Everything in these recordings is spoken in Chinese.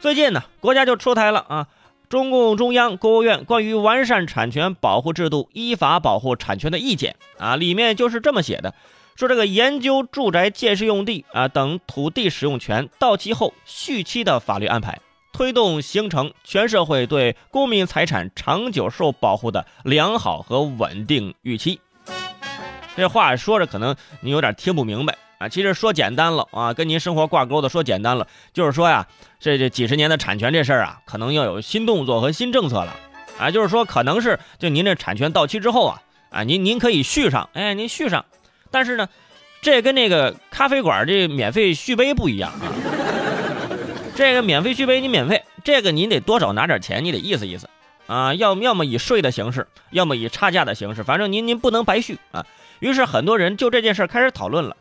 最近呢，国家就出台了啊，中共中央、国务院关于完善产权保护制度、依法保护产权的意见啊，里面就是这么写的，说这个研究住宅建设用地啊等土地使用权到期后续期的法律安排，推动形成全社会对公民财产长久受保护的良好和稳定预期。这话说着可能你有点听不明白。啊，其实说简单了啊，跟您生活挂钩的说简单了，就是说呀，这这几十年的产权这事儿啊，可能要有新动作和新政策了啊，就是说可能是就您这产权到期之后啊，啊您您可以续上，哎您续上，但是呢，这跟那个咖啡馆这免费续杯不一样啊，这个免费续杯你免费，这个您得多少拿点钱，你得意思意思啊，要要么以税的形式，要么以差价的形式，反正您您不能白续啊。于是很多人就这件事开始讨论了。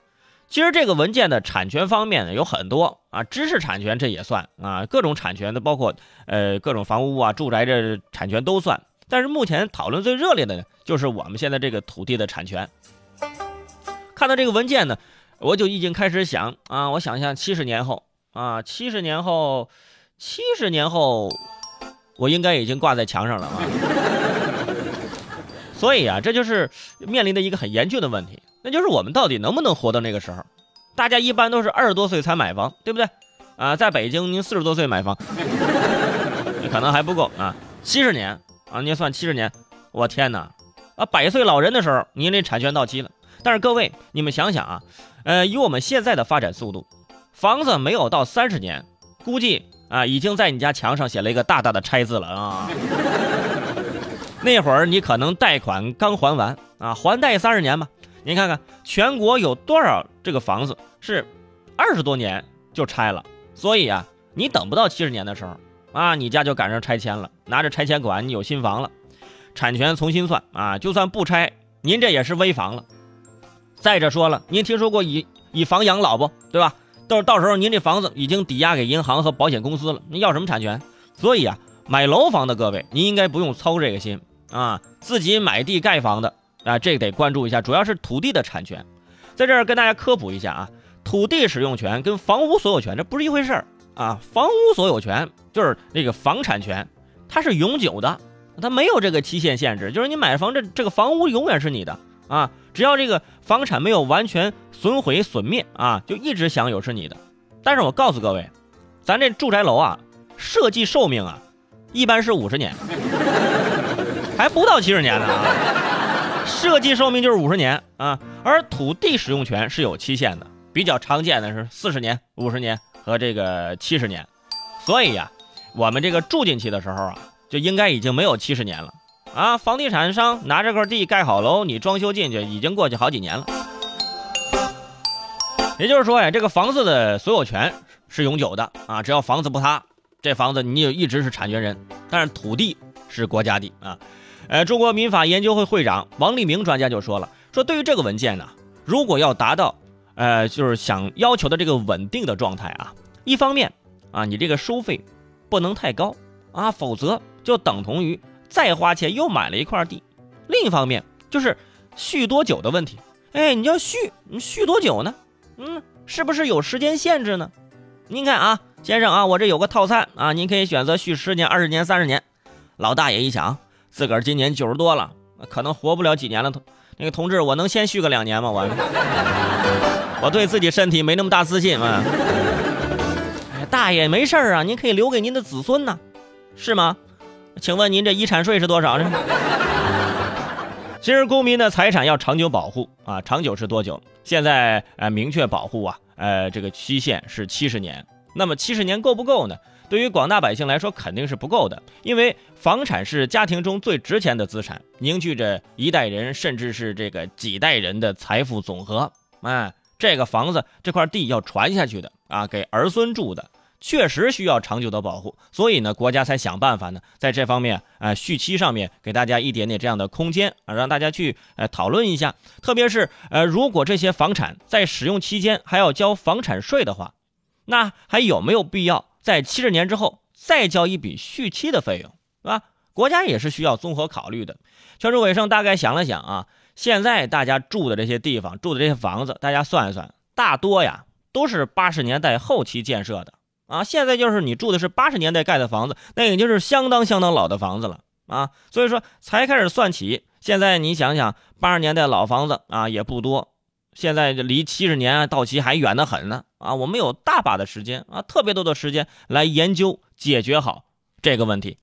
其实这个文件的产权方面呢有很多啊，知识产权这也算啊，各种产权的包括呃各种房屋啊、住宅这产权都算。但是目前讨论最热烈的呢，就是我们现在这个土地的产权。看到这个文件呢，我就已经开始想啊，我想想七十年后啊，七十年后，七十年后，我应该已经挂在墙上了啊。所以啊，这就是面临的一个很严峻的问题。那就是我们到底能不能活到那个时候？大家一般都是二十多岁才买房，对不对？啊，在北京您四十多岁买房，可能还不够啊。七十年啊，您算七十年，我天哪！啊，百岁老人的时候，您这产权到期了。但是各位，你们想想啊，呃，以我们现在的发展速度，房子没有到三十年，估计啊，已经在你家墙上写了一个大大的拆字了啊。那会儿你可能贷款刚还完啊，还贷三十年吧。您看看，全国有多少这个房子是二十多年就拆了？所以啊，你等不到七十年的时候啊，你家就赶上拆迁了，拿着拆迁款，你有新房了，产权重新算啊，就算不拆，您这也是危房了。再者说了，您听说过以以房养老不对吧？到到时候您这房子已经抵押给银行和保险公司了，您要什么产权？所以啊，买楼房的各位，您应该不用操这个心啊，自己买地盖房的。啊，这个得关注一下，主要是土地的产权，在这儿跟大家科普一下啊，土地使用权跟房屋所有权这不是一回事儿啊，房屋所有权就是那个房产权，它是永久的，它没有这个期限限制，就是你买房这这个房屋永远是你的啊，只要这个房产没有完全损毁损灭啊，就一直享有是你的。但是我告诉各位，咱这住宅楼啊，设计寿命啊，一般是五十年，还不到七十年呢啊。设计寿命就是五十年啊，而土地使用权是有期限的，比较常见的是四十年、五十年和这个七十年。所以呀，我们这个住进去的时候啊，就应该已经没有七十年了啊。房地产商拿这块地盖好楼，你装修进去已经过去好几年了。也就是说呀，这个房子的所有权是永久的啊，只要房子不塌，这房子你就一直是产权人。但是土地是国家的啊。呃，中国民法研究会会长王立明专家就说了，说对于这个文件呢，如果要达到，呃，就是想要求的这个稳定的状态啊，一方面啊，你这个收费不能太高啊，否则就等同于再花钱又买了一块地；另一方面就是续多久的问题，哎，你要续，你续多久呢？嗯，是不是有时间限制呢？您看啊，先生啊，我这有个套餐啊，您可以选择续十年、二十年、三十年。老大爷一想。自个儿今年九十多了，可能活不了几年了。同那个同志，我能先续个两年吗？我 我对自己身体没那么大自信啊。哎，大爷没事啊，您可以留给您的子孙呢，是吗？请问您这遗产税是多少呢？其实公民的财产要长久保护啊，长久是多久？现在呃明确保护啊，呃这个期限是七十年。那么七十年够不够呢？对于广大百姓来说，肯定是不够的，因为房产是家庭中最值钱的资产，凝聚着一代人甚至是这个几代人的财富总和。哎，这个房子这块地要传下去的啊，给儿孙住的，确实需要长久的保护。所以呢，国家才想办法呢，在这方面啊，续期上面给大家一点点这样的空间啊，让大家去呃讨论一下。特别是呃，如果这些房产在使用期间还要交房产税的话，那还有没有必要？在七十年之后再交一笔续期的费用，是吧？国家也是需要综合考虑的。全书伟生大概想了想啊，现在大家住的这些地方、住的这些房子，大家算一算，大多呀都是八十年代后期建设的啊。现在就是你住的是八十年代盖的房子，那已经是相当相当老的房子了啊。所以说才开始算起，现在你想想，八十年代老房子啊也不多，现在这离七十年到期还远得很呢啊。我们有大把的时间啊，特别多的时间来研究解决好这个问题。